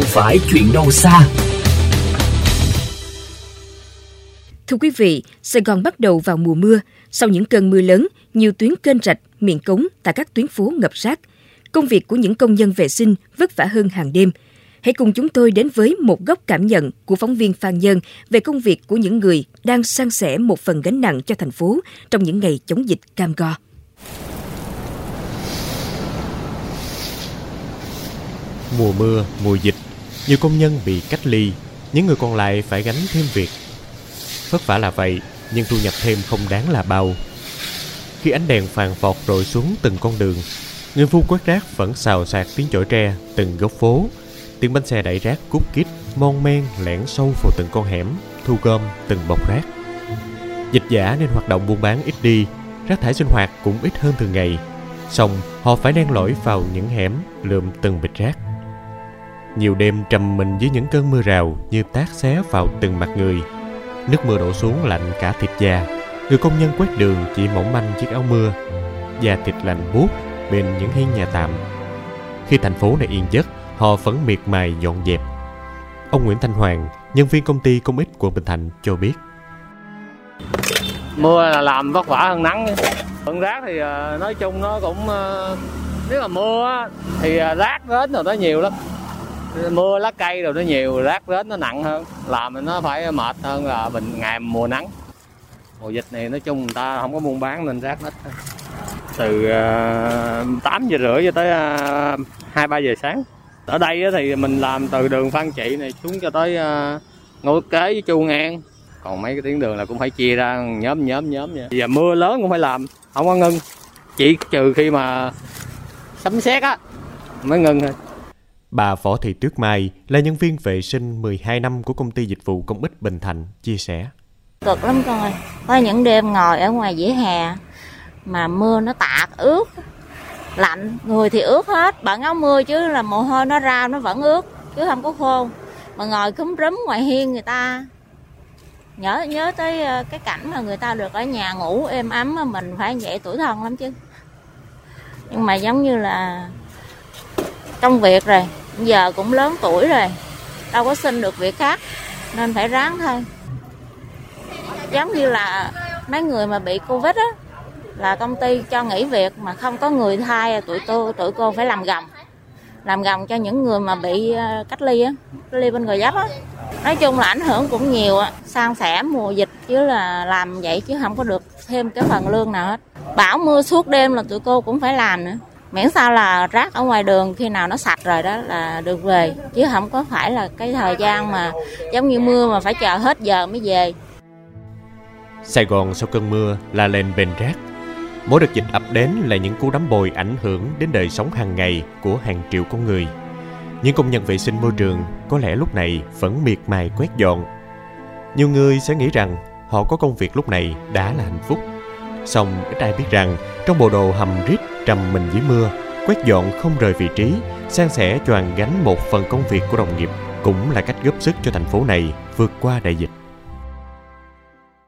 không phải chuyện đâu xa. Thưa quý vị, Sài Gòn bắt đầu vào mùa mưa. Sau những cơn mưa lớn, nhiều tuyến kênh rạch, miệng cống tại các tuyến phố ngập rác. Công việc của những công nhân vệ sinh vất vả hơn hàng đêm. Hãy cùng chúng tôi đến với một góc cảm nhận của phóng viên Phan Nhân về công việc của những người đang san sẻ một phần gánh nặng cho thành phố trong những ngày chống dịch cam go. Mùa mưa, mùa dịch, nhiều công nhân bị cách ly, những người còn lại phải gánh thêm việc. Vất vả là vậy, nhưng thu nhập thêm không đáng là bao. Khi ánh đèn phàn phọt rội xuống từng con đường, người phu quét rác vẫn xào xạc tiếng chổi tre từng góc phố. Tiếng bánh xe đẩy rác cút kít, mon men lẻn sâu vào từng con hẻm, thu gom từng bọc rác. Dịch giả nên hoạt động buôn bán ít đi, rác thải sinh hoạt cũng ít hơn thường ngày. Xong, họ phải đen lỗi vào những hẻm, lượm từng bịch rác. Nhiều đêm trầm mình dưới những cơn mưa rào như tác xé vào từng mặt người. Nước mưa đổ xuống lạnh cả thịt da. Người công nhân quét đường chỉ mỏng manh chiếc áo mưa. Da thịt lạnh buốt bên những hiên nhà tạm. Khi thành phố này yên giấc, họ vẫn miệt mài dọn dẹp. Ông Nguyễn Thanh Hoàng, nhân viên công ty công ích quận Bình Thạnh cho biết. Mưa là làm vất vả hơn nắng. Bận rác thì ờ, nói chung nó cũng ờ, nếu mà mưa thì ờ, rác đến rồi nó nhiều lắm mưa lá cây rồi nó nhiều rác đến nó nặng hơn. Làm nó phải mệt hơn là bình ngày mùa nắng. Mùa dịch này nói chung người ta không có buôn bán nên rác ít từ à, uh, 8 giờ rưỡi cho tới uh, 2 3 giờ sáng. Ở đây thì mình làm từ đường Phan Trị này xuống cho tới uh, Ngô Kế với Chu Ngang. Còn mấy cái tuyến đường là cũng phải chia ra nhóm nhóm nhóm vậy. Giờ mưa lớn cũng phải làm không có ngưng. Chỉ trừ khi mà sấm sét á mới ngưng thôi. Bà Võ Thị Tuyết Mai là nhân viên vệ sinh 12 năm của công ty dịch vụ công ích Bình Thạnh chia sẻ. Cực lắm con ơi. Có những đêm ngồi ở ngoài vỉa hè mà mưa nó tạt ướt. Lạnh, người thì ướt hết, bận áo mưa chứ là mồ hôi nó ra nó vẫn ướt chứ không có khô. Mà ngồi cúm rúm ngoài hiên người ta nhớ nhớ tới ờ, cái cảnh mà người ta được ở nhà ngủ êm ấm mà mình phải vậy tuổi thân lắm chứ. Nhưng mà giống như là công việc rồi giờ cũng lớn tuổi rồi, đâu có xin được việc khác, nên phải ráng thôi. Giống như là mấy người mà bị covid á, là công ty cho nghỉ việc mà không có người thay, tụi tôi tụi cô phải làm gồng làm gồng cho những người mà bị ờ, cách ly á, cách ly bên gò giáp á. Nói chung là ảnh hưởng cũng nhiều á, san sẻ mùa dịch chứ là làm vậy chứ không có được thêm cái phần lương nào hết. Bão mưa suốt đêm là tụi cô cũng phải làm nữa miễn sao là rác ở ngoài đường khi nào nó sạch rồi đó là được về. Chứ không có phải là cái thời gian mà giống như mưa mà phải chờ hết giờ mới về. Sài Gòn sau cơn mưa là lên bền rác. Mỗi đợt dịch ập đến là những cú đắm bồi ảnh hưởng đến đời sống hàng ngày của hàng triệu con người. Những công nhân vệ sinh môi trường có lẽ lúc này vẫn miệt mài quét dọn. Nhiều người sẽ nghĩ rằng họ có công việc lúc này đã là hạnh phúc. Song ít ai biết rằng trong bộ đồ hầm rít trầm mình dưới mưa, quét dọn không rời vị trí, san sẻ choàng gánh một phần công việc của đồng nghiệp cũng là cách góp sức cho thành phố này vượt qua đại dịch.